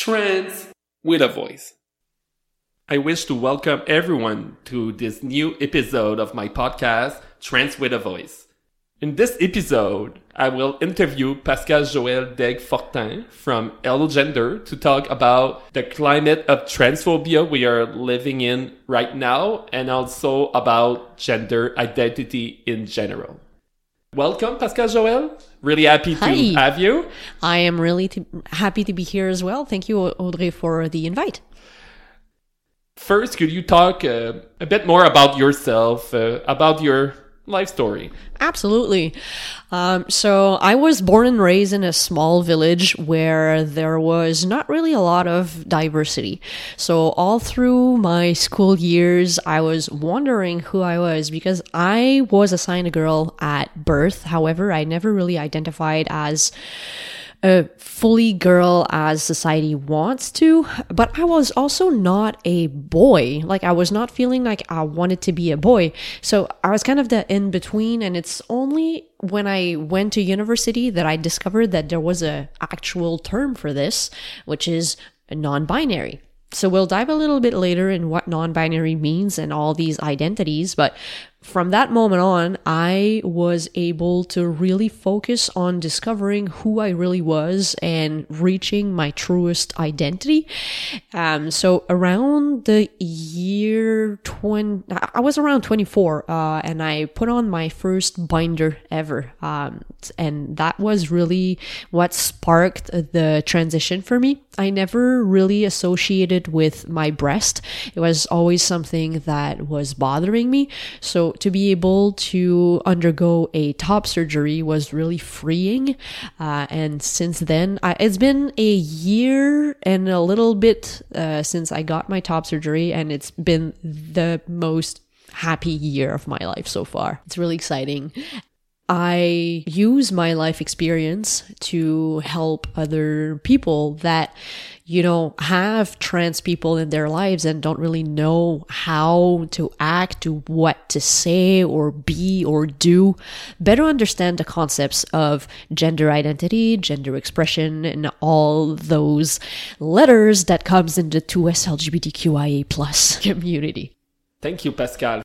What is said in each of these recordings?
Trans with a voice. I wish to welcome everyone to this new episode of my podcast, Trans with a Voice. In this episode, I will interview Pascale Joëlle Daigle Fortin from Hello Gender to talk about the climate of transphobia we are living in right now and also about gender identity in general. Welcome, Pascale Joëlle. Really happy to Hi. have you. I am really to, happy to be here as well. Thank you, Audrey, for the invite. First, could you talk uh, a bit more about yourself, uh, about your life story? Absolutely. Um, so I was born and raised in a small village where there was not really a lot of diversity. So all through my school years, I was wondering who I was because I was assigned a girl at birth. However, I never really identified as a fully girl as society wants to, but I was also not a boy. Like I was not feeling like I wanted to be a boy. So I was kind of the in between and it's only when I went to university that I discovered that there was a actual term for this, which is non-binary. So we'll dive a little bit later in what non-binary means and all these identities, but from that moment on, I was able to really focus on discovering who I really was and reaching my truest identity. Um, so around the year 20, I was around 24, uh, and I put on my first binder ever. Um, and that was really what sparked the transition for me. I never really associated with my breast. It was always something that was bothering me. So to be able to undergo a top surgery was really freeing. Uh, and since then, I, it's been a year and a little bit uh, since I got my top surgery, and it's been the most happy year of my life so far. It's really exciting. I use my life experience to help other people that, you know, have trans people in their lives and don't really know how to act, to what to say or be or do, better understand the concepts of gender identity, gender expression, and all those letters that comes in the 2S LGBTQIA plus community. Thank you, Pascale.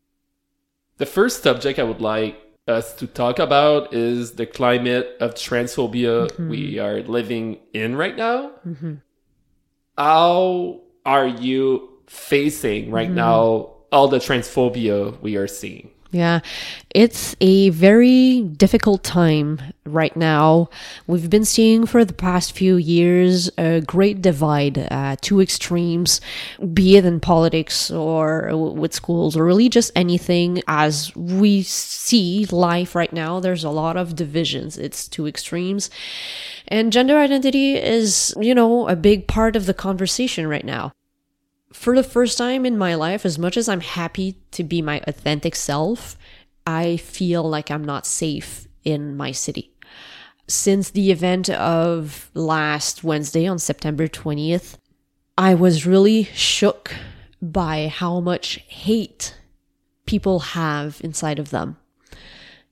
The first subject I would like us to talk about is the climate of transphobia mm-hmm. we are living in right now. Mm-hmm. How are you facing right mm-hmm. now all the transphobia we are seeing? Yeah, it's a very difficult time right now. We've been seeing for the past few years a great divide, uh, two extremes, be it in politics or with schools or really just anything. As we see life right now, there's a lot of divisions. It's two extremes. And gender identity is, you know, a big part of the conversation right now for the first time in my life, as much as I'm happy to be my authentic self, I feel like I'm not safe in my city. Since the event of last Wednesday on September 20th, I was really shook by how much hate people have inside of them.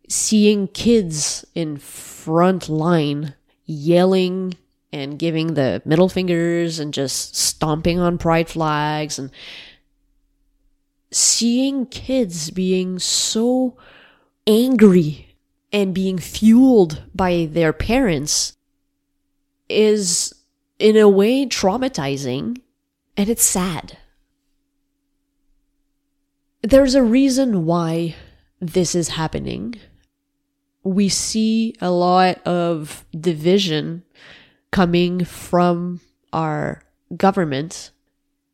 Seeing kids in front line yelling and giving the middle fingers and just stomping on pride flags and seeing kids being so angry and being fueled by their parents is in a way traumatizing and it's sad. There's a reason why this is happening. We see a lot of division coming from our government.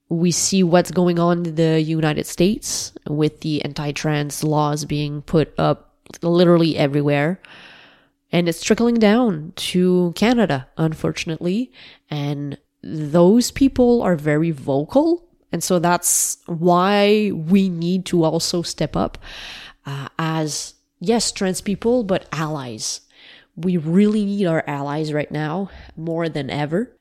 We see what's going on in the United States with the anti trans laws being put up literally everywhere. And it's trickling down to Canada, unfortunately. And those people are very vocal. And so that's why we need to also step up uh, as, yes, trans people, but allies. We really need our allies right now more than ever.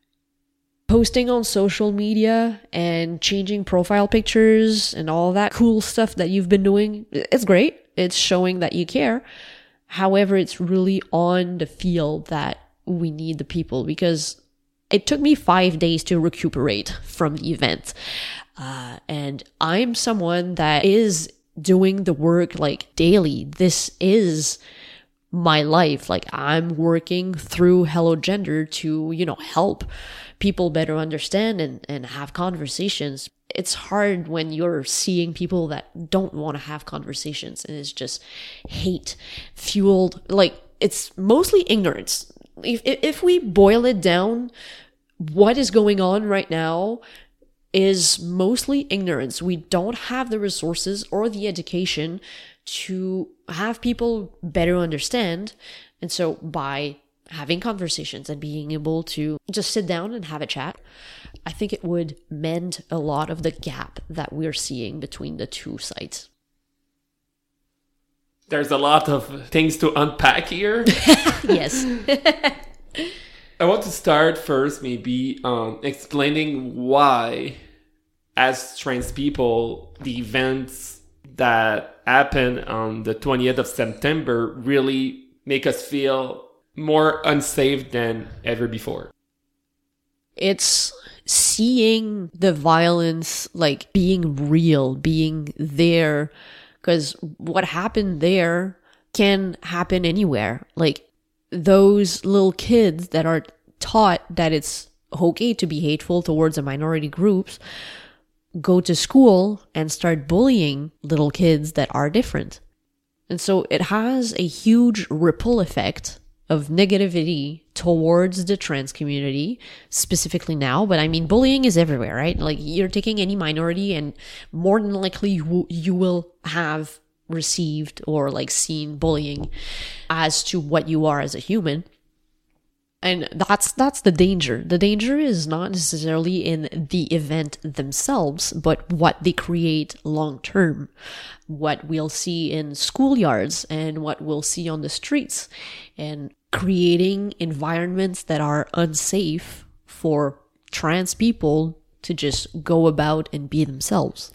Posting on social media and changing profile pictures and all that cool stuff that you've been doing, it's great. It's showing that you care. However, it's really on the field that we need the people because it took me five days to recuperate from the event. Uh, and I'm someone that is doing the work like daily. This is my life. Like I'm working through Hello Gender to, you know, help people better understand and, and have conversations. It's hard when you're seeing people that don't want to have conversations and it's just hate fueled. Like it's mostly ignorance. If, if we boil it down, what is going on right now is mostly ignorance. We don't have the resources or the education to have people better understand. And so by having conversations and being able to just sit down and have a chat, I think it would mend a lot of the gap that we're seeing between the two sides. There's a lot of things to unpack here. yes. I want to start first, maybe um, explaining why, as trans people, the events that happened on the 20th of September really make us feel more unsafe than ever before. It's seeing the violence like being real, being there, because what happened there can happen anywhere. Like those little kids that are taught that it's okay to be hateful towards the minority groups go to school and start bullying little kids that are different. And so it has a huge ripple effect of negativity towards the trans community specifically now but i mean bullying is everywhere right like you're taking any minority and more than likely you, you will have received or like seen bullying as to what you are as a human and that's that's the danger. The danger is not necessarily in the event themselves but what they create long term what we'll see in schoolyards and what we'll see on the streets and creating environments that are unsafe for trans people to just go about and be themselves.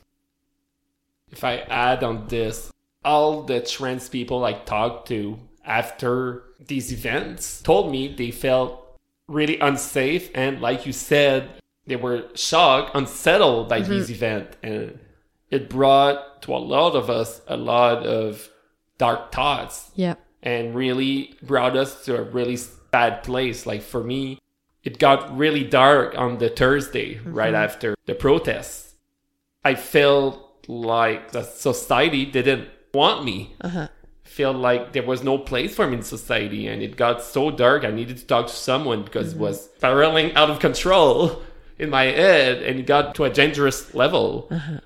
If i add on this all the trans people I talk to after these events told me they felt really unsafe and like you said they were shocked unsettled by mm-hmm. these events and it brought to a lot of us a lot of dark thoughts yeah and really brought us to a really bad place like for me it got really dark on the thursday mm-hmm. right after the protests i felt like the society didn't want me. Uh-huh. Feel like there was no place for me in society, and it got so dark. I needed to talk to someone because mm-hmm. it was spiraling out of control in my head, and it got to a dangerous level. Uh-huh.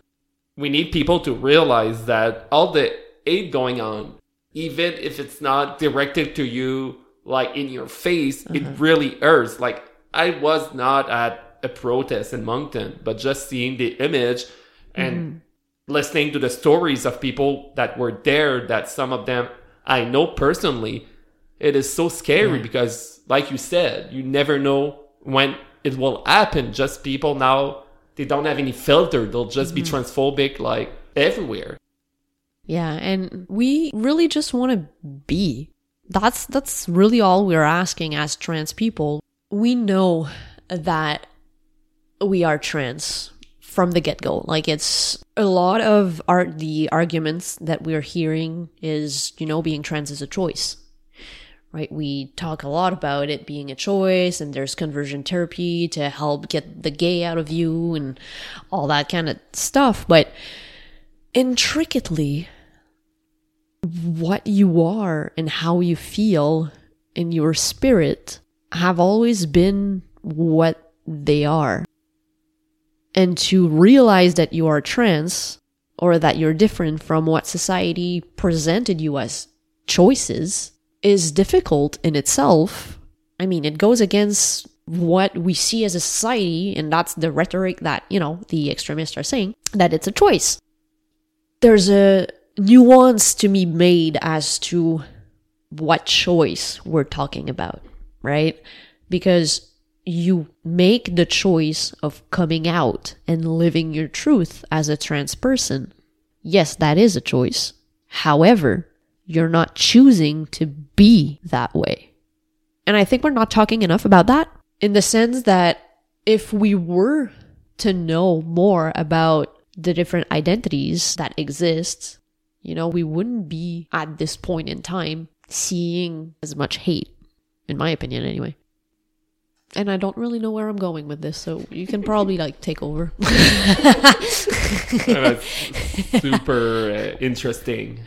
We need people to realize that all the aid going on, even if it's not directed to you, like in your face, uh-huh. it really hurts. Like I was not at a protest in Moncton, but just seeing the image and mm-hmm listening to the stories of people that were there that some of them I know personally, it is so scary yeah. because like you said, you never know when it will happen. Just people now they don't have any filter. They'll just mm-hmm. be transphobic like everywhere. Yeah, and we really just want to be. That's that's really all we're asking as trans people. We know that we are trans from the get go. Like it's a lot of art, the arguments that we're hearing is, you know, being trans is a choice, right? We talk a lot about it being a choice and there's conversion therapy to help get the gay out of you and all that kind of stuff. But intricately, what you are and how you feel in your spirit have always been what they are and to realize that you are trans or that you're different from what society presented you as choices is difficult in itself. I mean, it goes against what we see as a society, and that's the rhetoric that, you know, the extremists are saying that it's a choice. There's a nuance to be made as to what choice we're talking about, right? Because you make the choice of coming out and living your truth as a trans person, yes, that is a choice. However, you're not choosing to be that way. And I think we're not talking enough about that. in the sense that if we were to know more about the different identities that exist, you know, we wouldn't be at this point in time seeing as much hate, in my opinion, anyway. And I don't really know where I'm going with this, so you can probably like take over. That's super uh, interesting.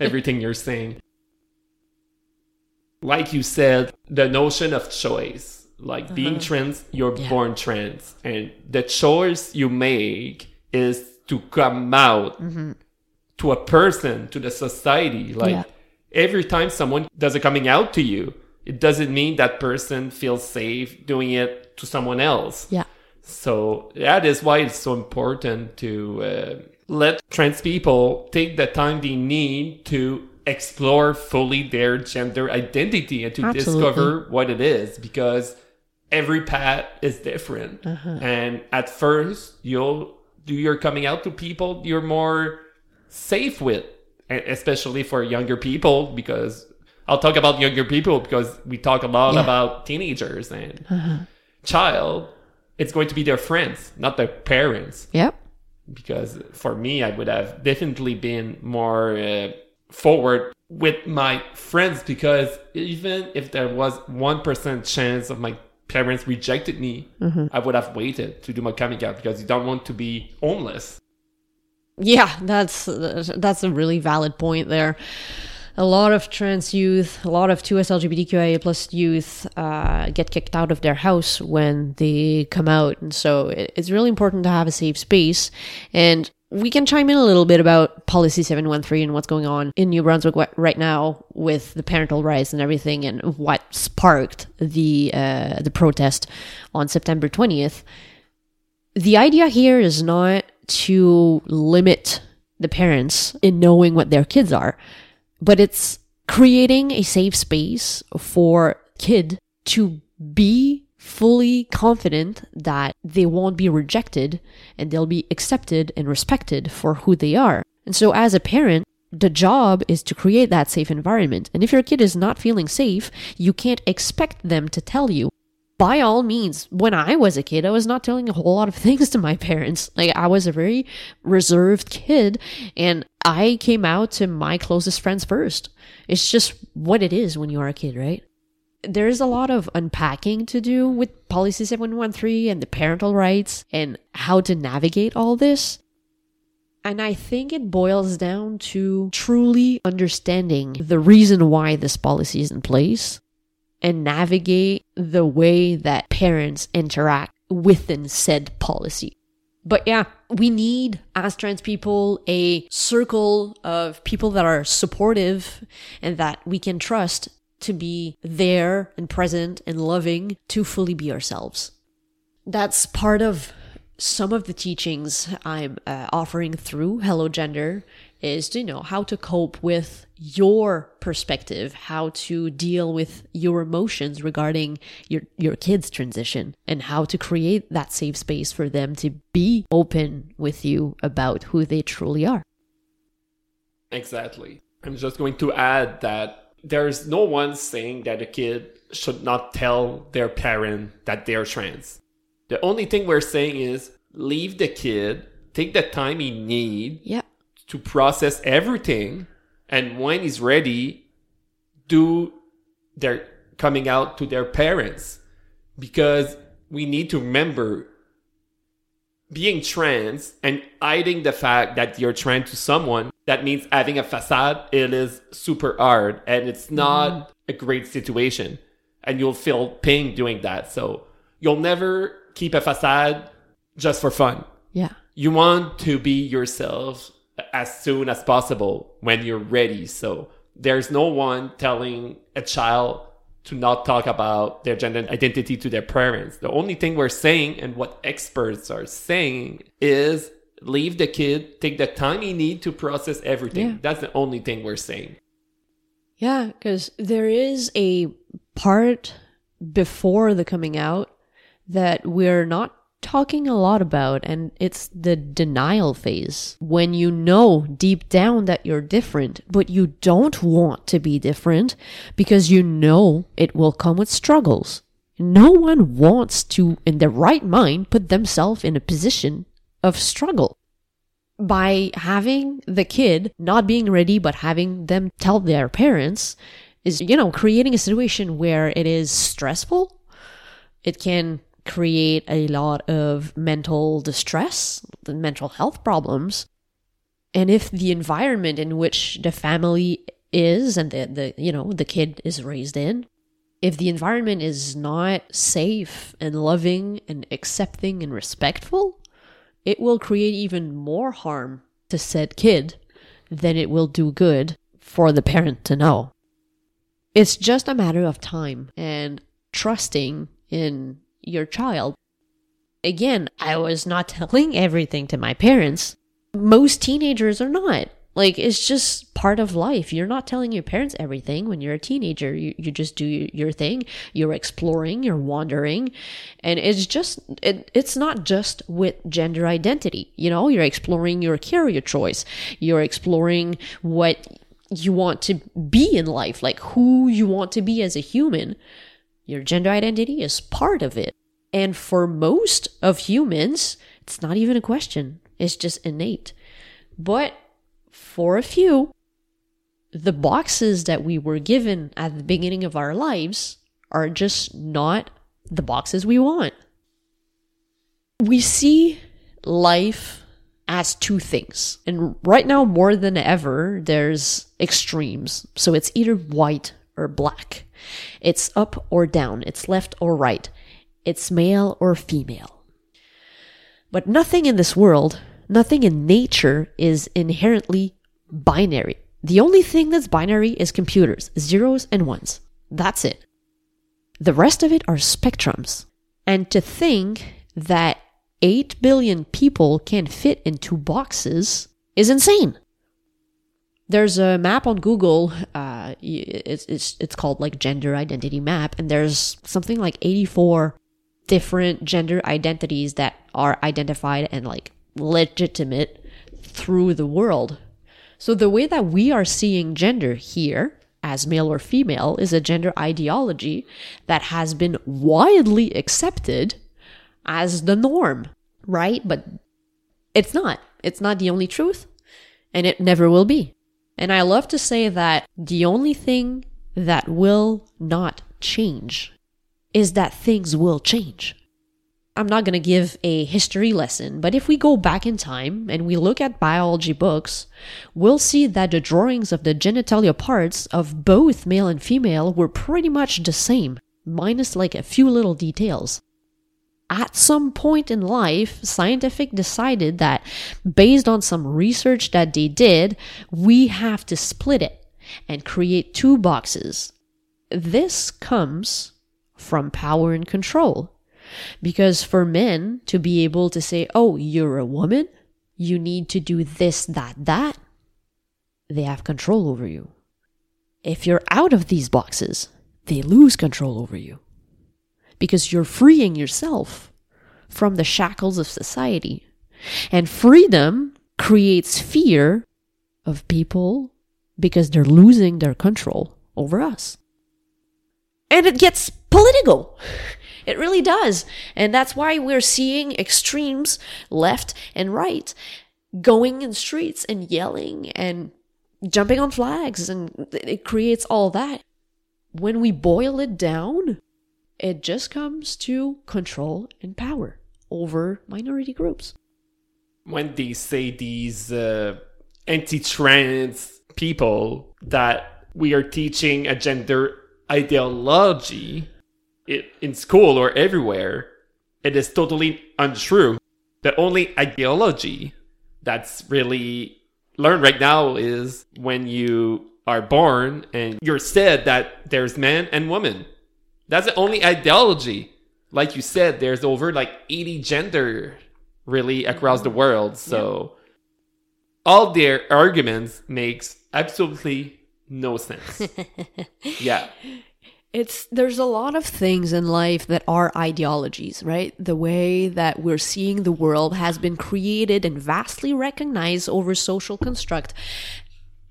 Everything you're saying. Like you said, the notion of choice, like being trans, you're Yeah. born trans, and the choice you make is to come out to a person, to the society. Like Yeah. every time someone does a coming out to you, it doesn't mean that person feels safe doing it to someone else. yeah. So that is why it's so important to uh, let trans people take the time they need to explore fully their gender identity and to Absolutely. discover what it is because every path is different. And at first, you'll do your coming out to people you're more safe with, especially for younger people because I'll talk about younger people because we talk a lot Yeah. about teenagers and child, it's going to be their friends, not their parents. Yep. Because for me, I would have definitely been more uh, forward with my friends because even if there was 1% chance of my parents rejected me, I would have waited to do my coming out because you don't want to be homeless. Yeah, that's that's a really valid point there. A lot of trans youth, a lot of 2S LGBTQIA plus youth uh, get kicked out of their house when they come out, and so it, it's really important to have a safe space. And we can chime in a little bit about Policy 713 and what's going on in New Brunswick right now with the parental rights and everything, and what sparked the uh, the protest on September 20th the idea here is not to limit the parents in knowing what their kids are, but it's creating a safe space for kid to be fully confident that they won't be rejected and they'll be accepted and respected for who they are. And so as a parent, the job is to create that safe environment. And if your kid is not feeling safe, you can't expect them to tell you by all means, when I was a kid, I was not telling a whole lot of things to my parents. Like, I was a very reserved kid, and I came out to my closest friends first. It's just what it is when you are a kid, right? There's a lot of unpacking to do with Policy 713 and the parental rights and how to navigate all this. And I think it boils down to truly understanding the reason why this policy is in place and navigate the way that parents interact within said policy. But yeah, we need, as trans people, a circle of people that are supportive and that we can trust to be there and present and loving to fully be ourselves. That's part of some of the teachings I'm uh, offering through Hello Gender is to you know how to cope with your perspective, how to deal with your emotions regarding your your kids transition and how to create that safe space for them to be open with you about who they truly are. Exactly. I'm just going to add that there's no one saying that a kid should not tell their parent that they're trans. The only thing we're saying is leave the kid, take the time he need Yeah. To process everything, and when he's ready, do their coming out to their parents. Because we need to remember being trans and hiding the fact that you're trans to someone, that means having a facade, it is super hard and it's not mm-hmm. a great situation. And you'll feel pain doing that. So you'll never keep a facade just for fun. Yeah. You want to be yourself as soon as possible when you're ready. So there's no one telling a child to not talk about their gender identity to their parents. The only thing we're saying and what experts are saying is leave the kid, take the time he need to process everything. Yeah. That's the only thing we're saying. Yeah, because there is a part before the coming out that we're not talking a lot about, and it's the denial phase. When you know deep down that you're different, but you don't want to be different because you know it will come with struggles. no one wants to, in their right mind, put themselves in a position of struggle. By having the kid not being ready, but having them tell their parents, is, you know, creating a situation where it is stressful. It can create a lot of mental distress, the mental health problems. And if the environment in which the family is and the, the you know the kid is raised in if the environment is not safe and loving and accepting and respectful it will create even more harm to said kid than it will do good for the parent to know it's just a matter of time and trusting in your child again i was not telling everything to my parents most teenagers are not like it's just part of life. You're not telling your parents everything when you're a teenager. You, you just do your thing. You're exploring, you're wandering. And it's just, it, it's not just with gender identity. You know, you're exploring your career choice. You're exploring what you want to be in life, like who you want to be as a human. Your gender identity is part of it. And for most of humans, it's not even a question. It's just innate. But for a few, the boxes that we were given at the beginning of our lives are just not the boxes we want. We see life as two things. And right now, more than ever, there's extremes. So it's either white or black, it's up or down, it's left or right, it's male or female. But nothing in this world Nothing in nature is inherently binary. The only thing that's binary is computers, zeros and ones. That's it. The rest of it are spectrums. And to think that 8 billion people can fit into boxes is insane. There's a map on Google. Uh, it's, it's, it's called like gender identity map, and there's something like 84 different gender identities that are identified and like legitimate through the world. So the way that we are seeing gender here as male or female is a gender ideology that has been widely accepted as the norm, right? But it's not. It's not the only truth, and it never will be. And I love to say that the only thing that will not change is that things will change. I'm not going to give a history lesson, but if we go back in time and we look at biology books, we'll see that the drawings of the genitalia parts of both male and female were pretty much the same, minus like a few little details. At some point in life, scientific decided that based on some research that they did, we have to split it and create two boxes. This comes from power and control because for men to be able to say, oh, you're a woman, you need to do this, that, that, they have control over you. If you're out of these boxes, they lose control over you because you're freeing yourself from the shackles of society. And freedom creates fear of people because they're losing their control over us. And it gets political. It really does. And that's why we're seeing extremes, left and right, going in streets and yelling and jumping on flags. And it creates all that. When we boil it down, it just comes to control and power over minority groups. When they say these uh, anti trans people that we are teaching a gender ideology, in school or everywhere, it is totally untrue. The only ideology that's really learned right now is when you are born and you're said that there's man and woman. That's the only ideology. Like you said, there's over like 80 gender really across the world. So yeah. all their arguments makes absolutely no sense. yeah it's there's a lot of things in life that are ideologies, right? The way that we're seeing the world has been created and vastly recognized over social construct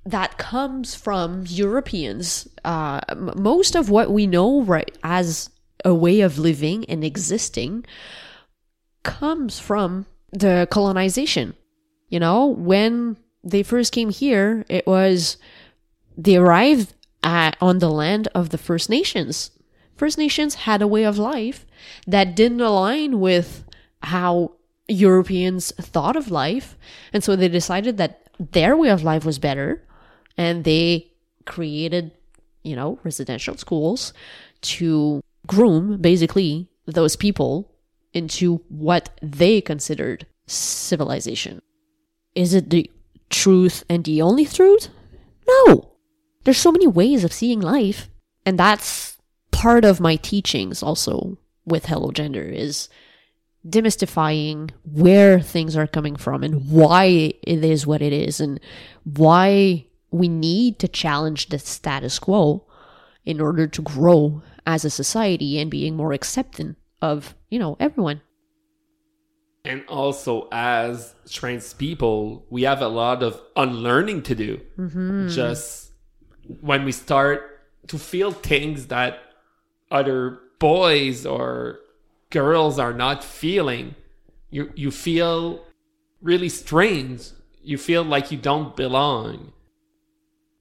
that comes from Europeans. Uh, most of what we know, right, as a way of living and existing comes from the colonization. You know, when they first came here, it was they arrived at, on the land of the First Nations. First Nations had a way of life that didn't align with how Europeans thought of life. And so they decided that their way of life was better. And they created, you know, residential schools to groom basically those people into what they considered civilization. Is it the truth and the only truth? No. There's so many ways of seeing life. And that's part of my teachings also with Hello Gender is demystifying where things are coming from and why it is what it is and why we need to challenge the status quo in order to grow as a society and being more accepting of, you know, everyone. And also, as trans people, we have a lot of unlearning to do. Mm-hmm. Just when we start to feel things that other boys or girls are not feeling, you you feel really strange. You feel like you don't belong.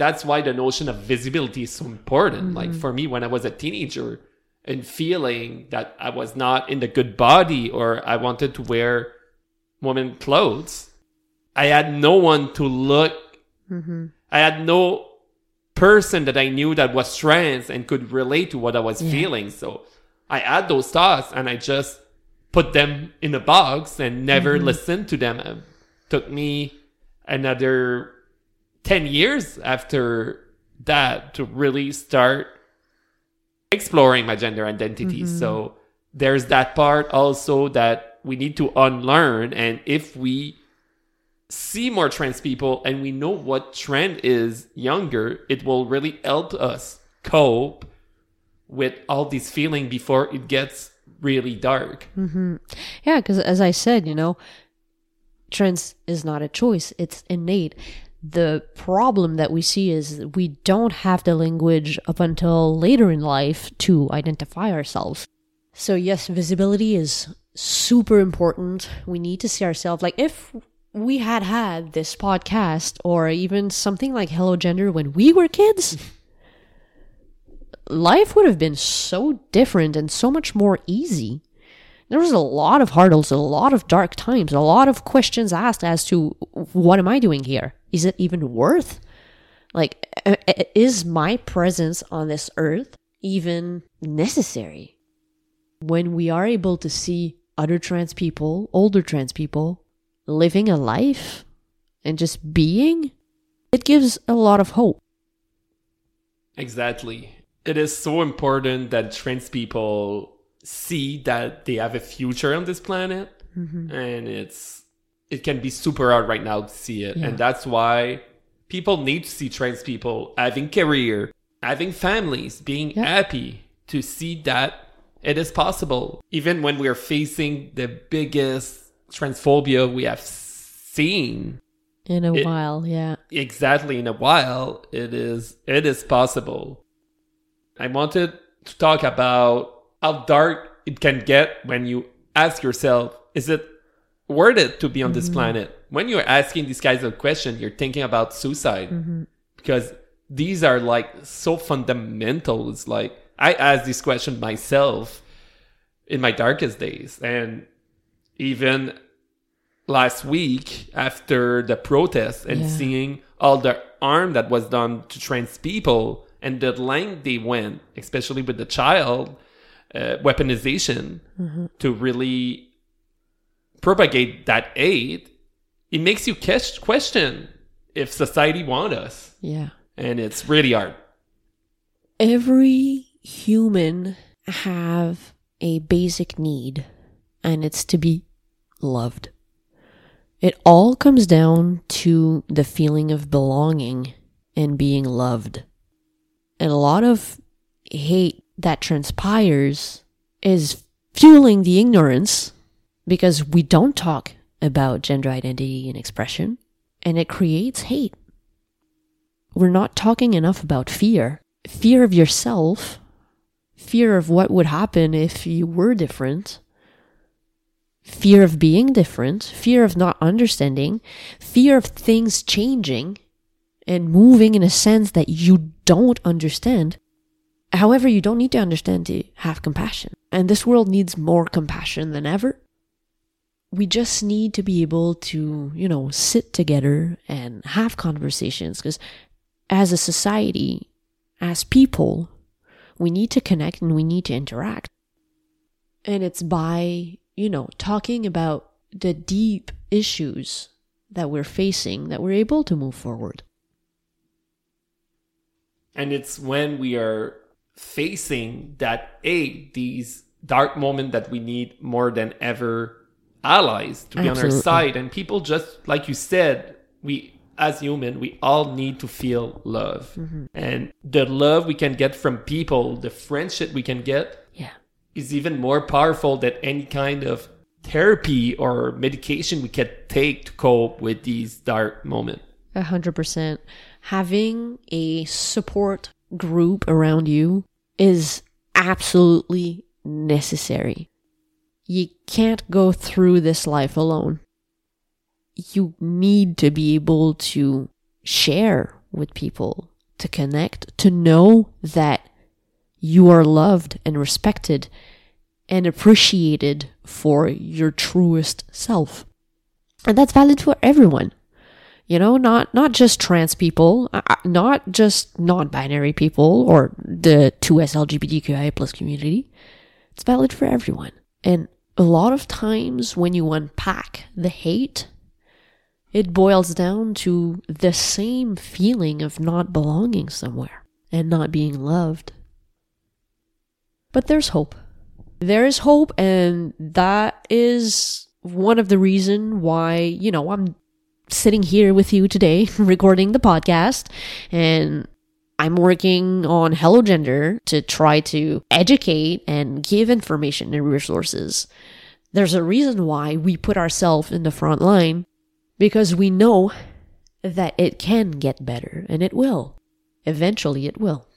That's why the notion of visibility is so important. Like mm-hmm. for me, when I was a teenager and feeling that I was not in the good body or I wanted to wear woman clothes, I had no one to look. Mm-hmm. I had no person that I knew that was trans and could relate to what I was feeling. So I had those thoughts and I just put them in a box and never mm-hmm. listened to them. It took me another 10 years after that to really start exploring my gender identity. Mm-hmm. So there's that part also that we need to unlearn. And if we see more trans people and we know what trend is younger, it will really help us cope with all these feeling before it gets really dark. Mm-hmm. Yeah, because as I said, you know, trans is not a choice, it's innate. The problem that we see is we don't have the language up until later in life to identify ourselves. So, yes, visibility is super important. We need to see ourselves. Like, if we had had this podcast or even something like Hello Gender when we were kids, life would have been so different and so much more easy. There was a lot of hurdles, a lot of dark times, a lot of questions asked as to what am I doing here? Is it even worth? Like, is my presence on this earth even necessary? When we are able to see other trans people, older trans people, living a life and just being, it gives a lot of hope. Exactly. It is so important that trans people see that they have a future on this planet mm-hmm. and it's it can be super hard right now to see it Yeah. and that's why people need to see trans people having career having families being Yeah. happy to see that it is possible even when we are facing the biggest transphobia we have seen In a It- while, yeah. exactly in a while it is it is possible i wanted to talk about how dark it can get when you ask yourself is it worth it to be on this mm-hmm. planet. When you're asking these kinds of questions you're thinking about suicide. Mm-hmm. Because these are like so fundamental. It's like i asked this question myself in my darkest days. And even last week after the protests and Yeah. seeing all the harm that was done to trans people and the length they went, especially with the child uh, weaponization, mm-hmm. to really propagate that hate, it makes you ques- question if society want us, Yeah. and it's really hard. every human have a basic need and it's to be loved it all comes down to the feeling of belonging and being loved and a lot of hate that transpires is fueling the ignorance because we don't talk about gender identity and expression and it creates hate we're not talking enough about fear fear of yourself, fear of what would happen if you were different, fear of being different, fear of not understanding, fear of things changing and moving in a sense that you don't understand. However, you don't need to understand to have compassion. And this world needs more compassion than ever. We just need to be able to, you know, sit together and have conversations because as a society, as people, we need to connect and we need to interact. And it's by, you know, talking about the deep issues that we're facing that we're able to move forward. And it's when we are facing that a these dark moment that we need more than ever allies to be on our side and people just like you said we as human we all need to feel love Mm-hmm. and the love we can get from people the friendship we can get Yeah. is even more powerful than any kind of therapy or medication we can take to cope with these dark moments A hundred percent. Having a support group around you is absolutely necessary. You can't go through this life alone. You need to be able to share with people, to connect, to know that you are loved and respected and appreciated for your truest self. And that's valid for everyone you know not not just trans people uh, uh, not just non-binary people or the 2s lgbtqia plus community it's valid for everyone and a lot of times when you unpack the hate it boils down to the same feeling of not belonging somewhere and not being loved. But there's hope. There is hope and that is one of the reason why you know i'm sitting here with you today recording the podcast. And I'm working on Hello Gender to try to educate and give information and resources. There's a reason why we put ourselves in the front line because we know that it can get better and it will. Eventually it will.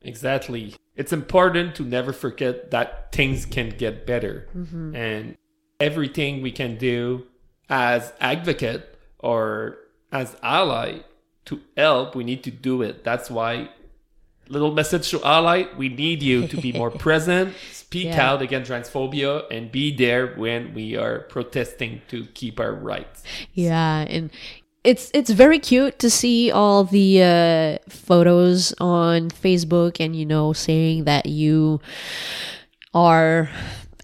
Exactly. It's important to never forget that things can get better. Mm-hmm. And everything we can do as advocate or as ally to help, we need to do it. That's why little message to ally, we need you to be more present, speak Yeah. out against transphobia and be there when we are protesting to keep our rights. Yeah, and it's it's very cute to see all the uh, photos on Facebook and you know saying that you are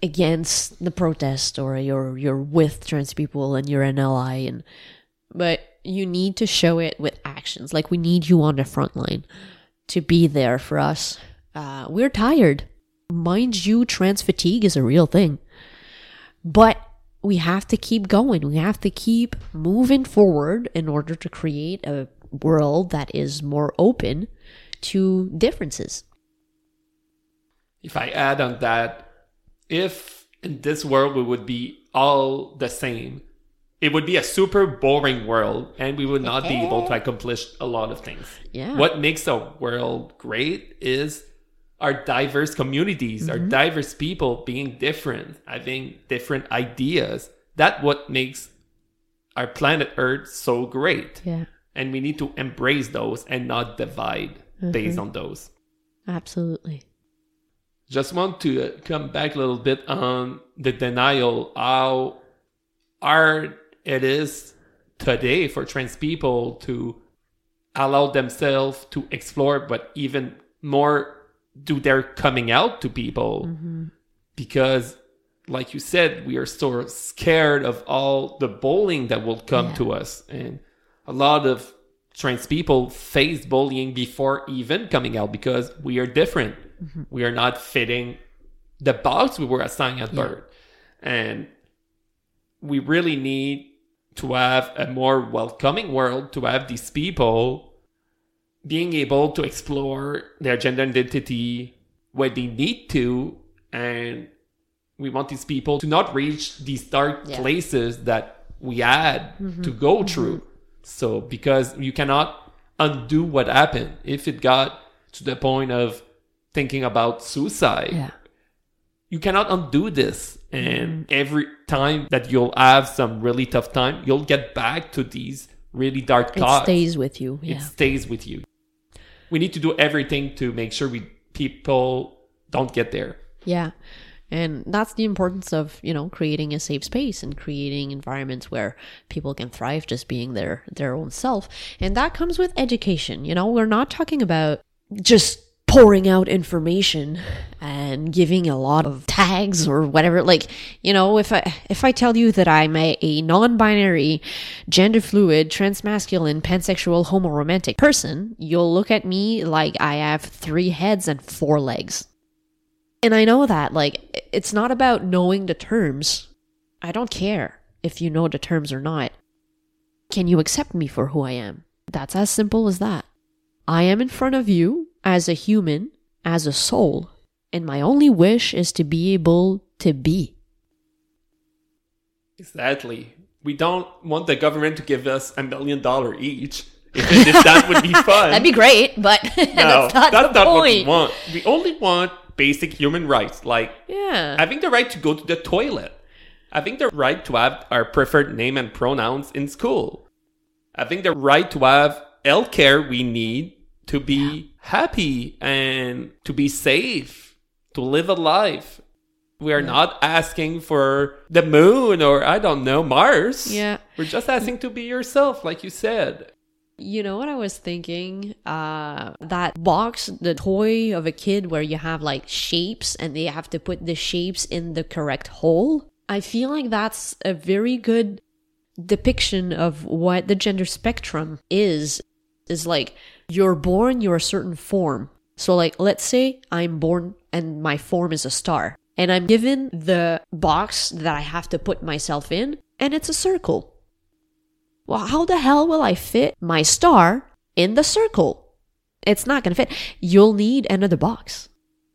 against the protest or you're you're with trans people and you're an ally and but you need to show it with actions. Like we need you on the front line to be there for us. Uh, we're tired. Mind you, trans fatigue is a real thing. But we have to keep going. We have to keep moving forward in order to create a world that is more open to differences. If I add on that, if in this world we would be all the same, it would be a super boring world and we would not be able to accomplish a lot of things. Yeah. What makes a world great is our diverse communities, our diverse people being different, having different ideas. That what makes our planet Earth so great. Yeah, And we need to embrace those and not divide based on those. absolutely. Just want to uh, come back a little bit on the denial, how hard it is today for trans people to allow themselves to explore, but even more do their coming out to people. Mm-hmm. Because, like you said, we are so scared of all the bullying that will come Yeah. to us. And a lot of trans people face bullying before even coming out because we are different. Mm-hmm. We are not fitting the box we were assigned at birth. And we really need to have a more welcoming world to have these people being able to explore their gender identity where they need to and we want these people to not reach these dark Yeah. places that we had mm-hmm. to go mm-hmm. through so because you cannot undo what happened if it got to the point of thinking about suicide. Yeah. You cannot undo this. And every time that you'll have some really tough time, you'll get back to these really dark thoughts. It stays with you. It stays with you. We need to do everything to make sure we people don't get there. Yeah. And that's the importance of, you know, creating a safe space and creating environments where people can thrive just being their their own self. And that comes with education. You know, we're not talking about just pouring out information and giving a lot of tags or whatever like you know if i if i tell you that i'm a, a non-binary gender fluid transmasculine pansexual homoromantic person you'll look at me like i have three heads and four legs and I know that, like, it's not about knowing the terms. I don't care if you know the terms or not. Can you accept me for who I am? That's as simple as that. I am in front of you as a human, as a soul, and my only wish is to be able to be. Exactly. We don't want the government to give us a million dollar each. If that would be fun. That'd be great, but no, that's not the what we want. We only want basic human rights, like Yeah. having the right to go to the toilet, having the right to have our preferred name and pronouns in school, having the right to have health care we need to be happy and to be safe, to live a life. We are not asking for the moon or I don't know, Mars. Yeah. We're just asking to be yourself, like you said. You know what I was thinking? Uh, that box, the toy of a kid where you have like shapes and they have to put the shapes in the correct hole. I feel like that's a very good depiction of what the gender spectrum is. Is like you're born, you're a certain form. So, like, let's say I'm born and my form is a star, and I'm given the box that I have to put myself in, and it's a circle. Well, how the hell will I fit my star in the circle? It's not going to fit. You'll need another box.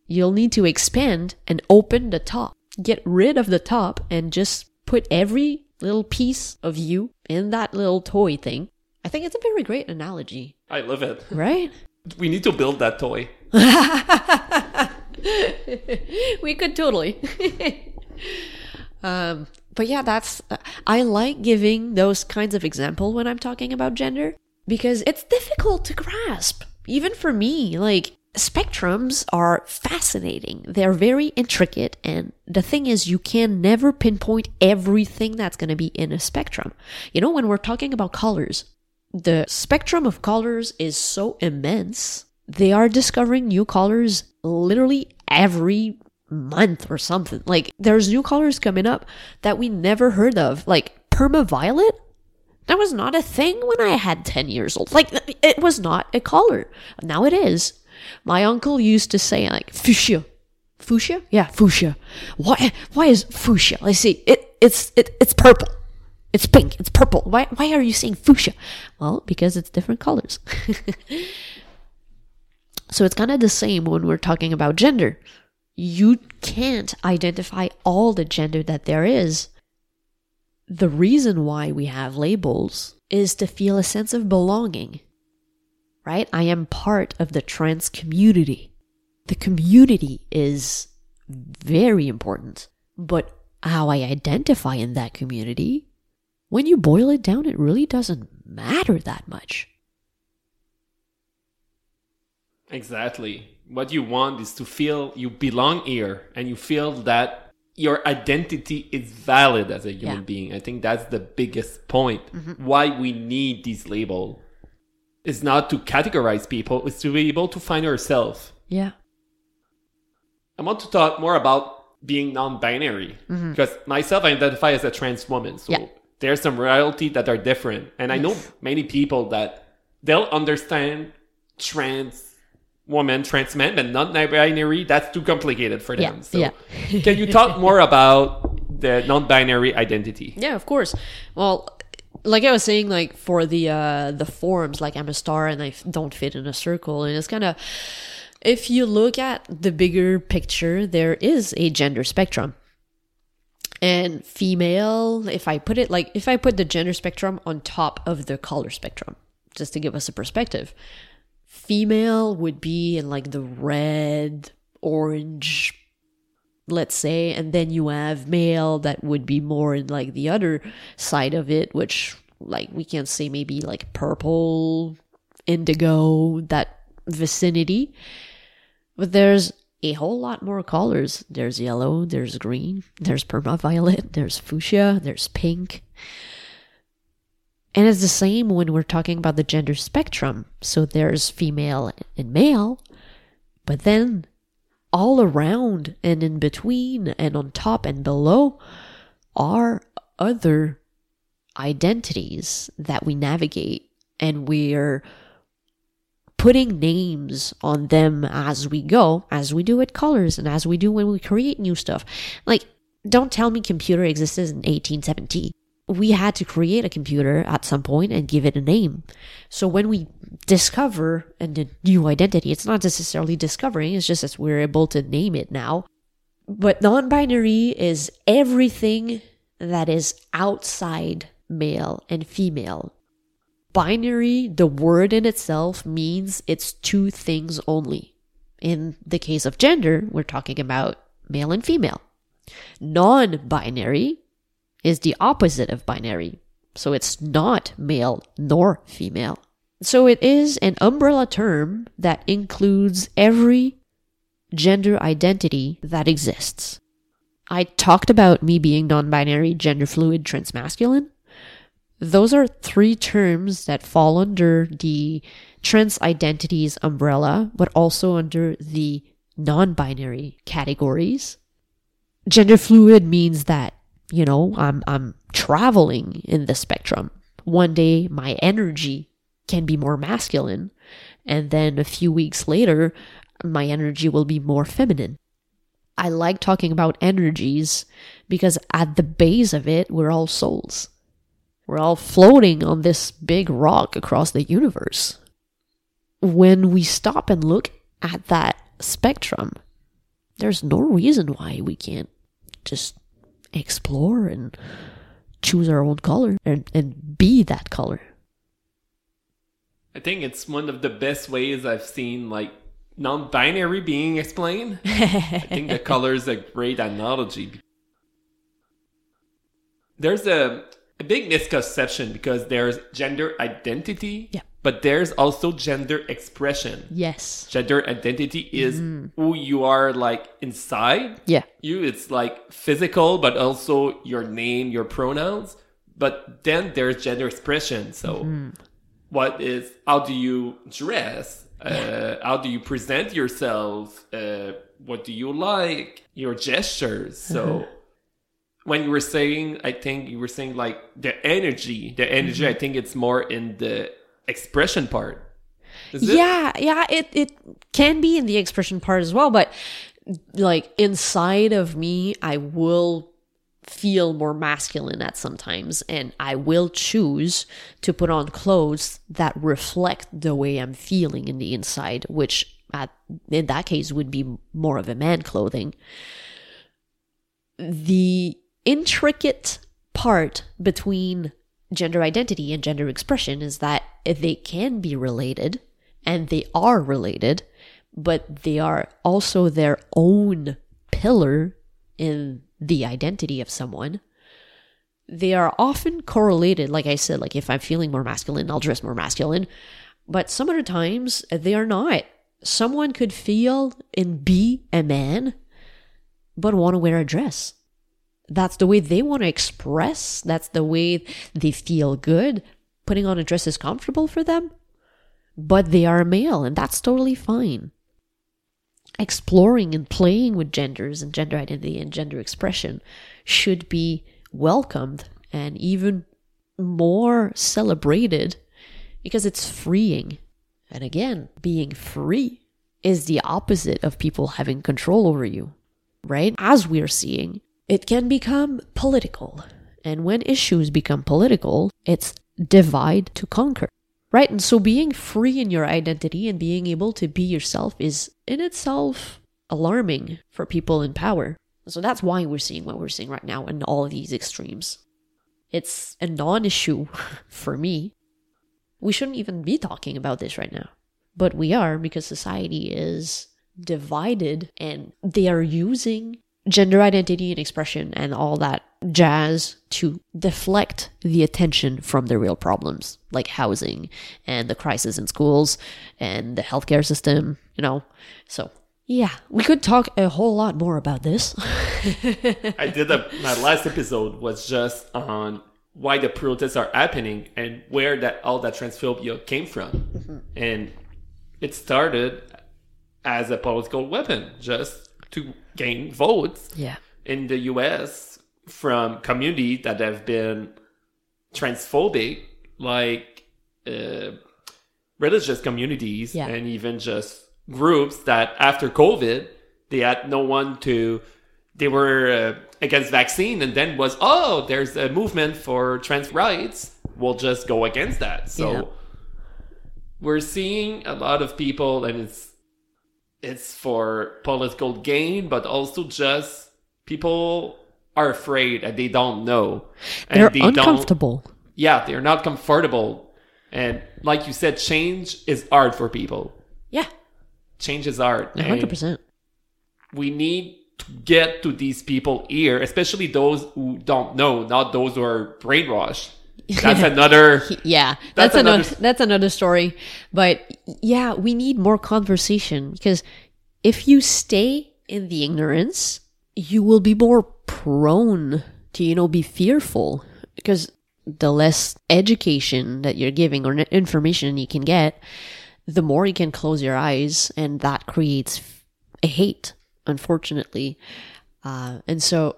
You'll need to expand and open the top. Get rid of the top and just put every little piece of you in that little toy thing. I think it's a very great analogy, I love it. right? We need to build that toy. we could totally. um, but yeah, that's I like giving those kinds of example when I'm talking about gender because it's difficult to grasp, even for me. Like spectrums are fascinating. They're very intricate, and the thing is, you can never pinpoint everything that's going to be in a spectrum. You know, when we're talking about colors, the spectrum of colors is so immense. They are discovering new colors literally every month or something. Like there's new colors coming up that we never heard of. Like perma violet. That was not a thing when I had 10 years old. Like it was not a color. Now it is. My uncle used to say like fuchsia. Fuchsia? Yeah, fuchsia. Why why is fuchsia? I see. It it's it, it's purple. It's pink. It's purple. Why why are you saying fuchsia? Well, because it's different colors. so it's kind of the same when we're talking about gender. You can't identify all the gender that there is. The reason why we have labels is to feel a sense of belonging. Right? I am part of the trans community. The community is very important. But how I identify in that community when you boil it down, it really doesn't matter that much. Exactly. What you want is to feel you belong here and you feel that your identity is valid as a human Yeah. being. I think that's the biggest point. Why we need these labels. It's not to categorize people, it's to be able to find ourselves. Yeah. I want to talk more about being non-binary mm-hmm. because myself I identify as a trans woman. So Yeah. There's some reality that are different. And I know many people that they'll understand trans woman, trans man, but non-binary, that's too complicated for them. Yeah, So yeah. can you talk more about the non-binary identity? Yeah, of course. Well, like I was saying, like for the uh the forms, like I'm a star and I f- don't fit in a circle, and it's kind of if you look at the bigger picture, there is a gender spectrum. And female, if I put it like if I put the gender spectrum on top of the color spectrum, just to give us a perspective, Female would be in like the red, orange, let's say, and then you have male that would be more in like the other side of it, which like we can say maybe like purple, indigo, that vicinity. But there's a whole lot more colors. There's yellow, there's green, there's permaviolet, there's fuchsia, there's pink. And it's the same when we're talking about the gender spectrum. So there's female and male, but then all around and in between and on top and below are other identities that we navigate and we're putting names on them as we go, as we do with colors and as we do when we create new stuff. Like, don't tell me computer existed in 1870 we had to create a computer at some point and give it a name. So when we discover a new identity, it's not necessarily discovering, it's just that we're able to name it now. But non binary is everything that is outside male and female. Binary, the word in itself, means it's two things only. In the case of gender, we're talking about male and female. Non binary is the opposite of binary. So it's not male nor female. So it is an umbrella term that includes every gender identity that exists. I talked about me being non binary, gender fluid, transmasculine. Those are three terms that fall under the trans identities umbrella, but also under the non binary categories. Gender fluid means that you know, I'm I'm traveling in the spectrum. One day my energy can be more masculine, and then a few weeks later my energy will be more feminine. I like talking about energies because at the base of it we're all souls. We're all floating on this big rock across the universe. When we stop and look at that spectrum, there's no reason why we can't just explore and choose our own color and, and be that color. I think it's one of the best ways I've seen like non-binary being explained. I think the color is a great analogy. There's a, a big misconception because there's gender identity yeah. But there's also gender expression. Yes. Gender identity is mm. who you are like inside. Yeah. You, it's like physical, but also your name, your pronouns. But then there's gender expression. So mm. what is, how do you dress? Uh, how do you present yourself? Uh, what do you like? Your gestures. So mm-hmm. When you were saying, I think you were saying like the energy, the energy, mm-hmm. I think it's more in the expression part. yeah, yeah, it it can be in the expression part as well, but like inside of me, I will feel more masculine at sometimes and I will choose to put on clothes that reflect the way I'm feeling in the inside, which at, in that case would be more of a man clothing. The intricate part between gender identity and gender expression is that they can be related and they are related, but they are also their own pillar in the identity of someone. They are often correlated, like I said, like if I'm feeling more masculine, I'll dress more masculine. But some other times they are not. Someone could feel and be a man, but want to wear a dress that's the way they want to express. That's the way they feel good. Putting on a dress is comfortable for them, but they are male, and that's totally fine. Exploring and playing with genders and gender identity and gender expression should be welcomed and even more celebrated because it's freeing. And again, being free is the opposite of people having control over you, right? As we're seeing, it can become political. And when issues become political, it's divide to conquer. Right? And so being free in your identity and being able to be yourself is in itself alarming for people in power. So that's why we're seeing what we're seeing right now in all of these extremes. It's a non issue for me. We shouldn't even be talking about this right now. but we are because society is divided and they are using gender identity and expression and all that jazz to deflect the attention from the real problems like housing and the crisis in schools and the healthcare system, you know. So, yeah, we could talk a whole lot more about this. I did a, my last episode was just on why the protests are happening and where that all that transphobia came from. Mm-hmm. And it started as a political weapon just to gain votes yeah. in the US from communities that have been transphobic, like uh, religious communities Yeah. and even just groups that after COVID, they had no one to, they were uh, against vaccine and then was, oh, there's a movement for trans rights. We'll just go against that. So Yeah. we're seeing a lot of people and it's, it's for political gain, but also just people are afraid and they don't know. And They're they uncomfortable. yeah, they're not comfortable. And like you said, change is hard for people. Yeah, Change is hard. a hundred And percent. we need to get to these people here, especially those who don't know, not those who are brainwashed. That's another. Yeah, That's that's, another, another- that's another story. But yeah, we need more conversation because if you stay in the ignorance, you will be more prone to you know be fearful because the less education that you're giving or information you can get, the more you can close your eyes, and that creates a hate. Unfortunately, uh, and so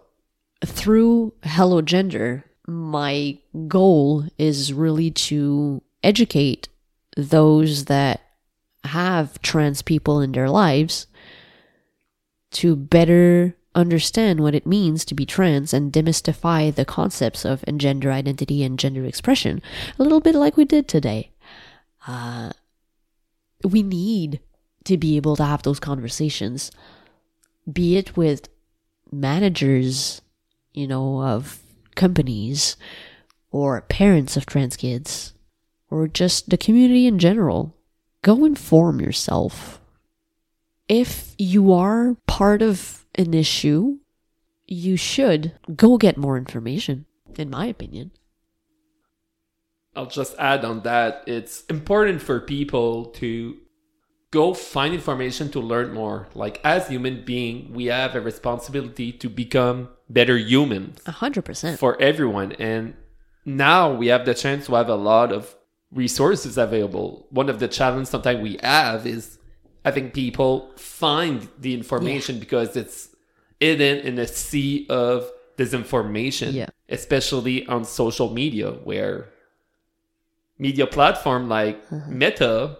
through Hello Gender, my goal is really to educate those that have trans people in their lives to better understand what it means to be trans and demystify the concepts of gender identity and gender expression a little bit like we did today. Uh, we need to be able to have those conversations, be it with managers, you know, of companies or parents of trans kids or just the community in general. Go inform yourself. If you are part of an issue, you should go get more information, in my opinion. I'll just add on that. It's important for people to go find information to learn more. Like as human being, we have a responsibility to become better humans. A hundred percent. for everyone. And now we have the chance to have a lot of resources available. One of the challenges sometimes we have is having people find the information because it's hidden in a sea of disinformation, Yeah. especially on social media where media platform like uh-huh. Meta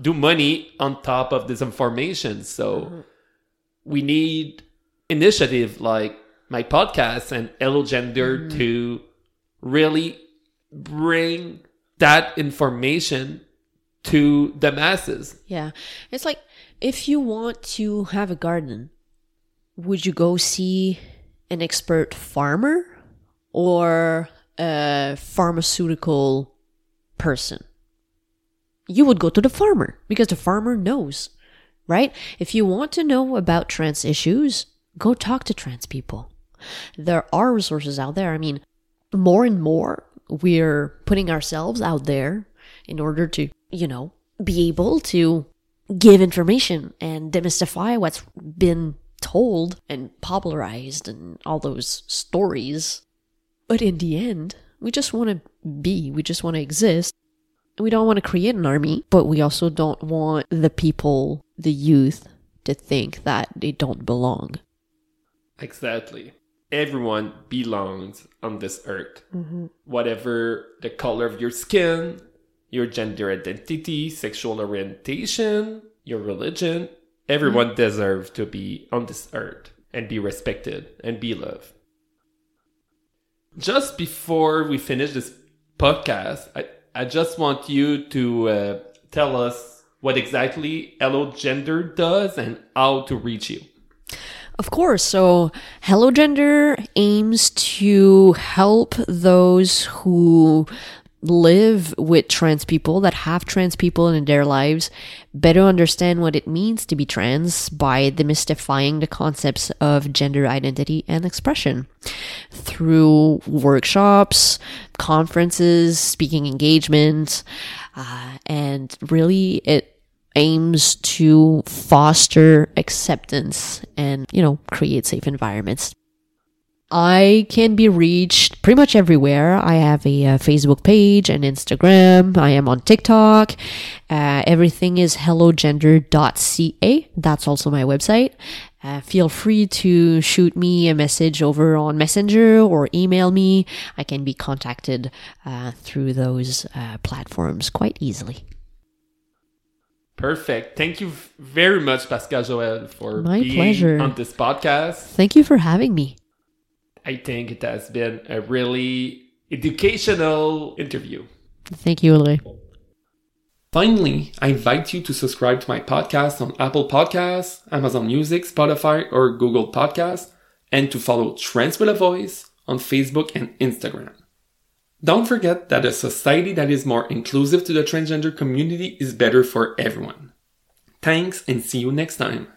do money on top of this information. So mm-hmm. we need initiative like my podcast and Hello Gender mm-hmm. to really bring that information to the masses. Yeah. It's like if you want to have a garden, would you go see an expert farmer or a pharmaceutical person? You would go to the farmer because the farmer knows, right? If you want to know about trans issues, go talk to trans people. There are resources out there. I mean, more and more we're putting ourselves out there in order to, you know, be able to give information and demystify what's been told and popularized and all those stories. But in the end, we just want to be, we just want to exist. We don't want to create an army, but we also don't want the people, the youth, to think that they don't belong. Exactly. Everyone belongs on this earth. Mm-hmm. Whatever the color of your skin, your gender identity, sexual orientation, your religion, everyone mm-hmm. deserves to be on this earth and be respected and be loved. Just before we finish this podcast, I, I just want you to uh, tell us what exactly Hello Gender does and how to reach you. Of course. So, Hello Gender aims to help those who live with trans people, that have trans people in their lives, better understand what it means to be trans by demystifying the concepts of gender identity and expression through workshops, conferences, speaking engagements, uh, and really it aims to foster acceptance and, you know, create safe environments. I can be reached pretty much everywhere. I have a, a Facebook page and Instagram. I am on TikTok. Uh, everything is hellogender.ca. That's also my website. Uh, feel free to shoot me a message over on Messenger or email me. I can be contacted uh, through those uh, platforms quite easily. Perfect. Thank you very much, Pascale Joëlle, for My being pleasure. on this podcast. Thank you for having me. I think it has been a really educational interview. Thank you, Ulrich. Finally, I invite you to subscribe to my podcast on Apple Podcasts, Amazon Music, Spotify, or Google Podcasts, and to follow Trans with a Voice on Facebook and Instagram. Don't forget that a society that is more inclusive to the transgender community is better for everyone. Thanks and see you next time.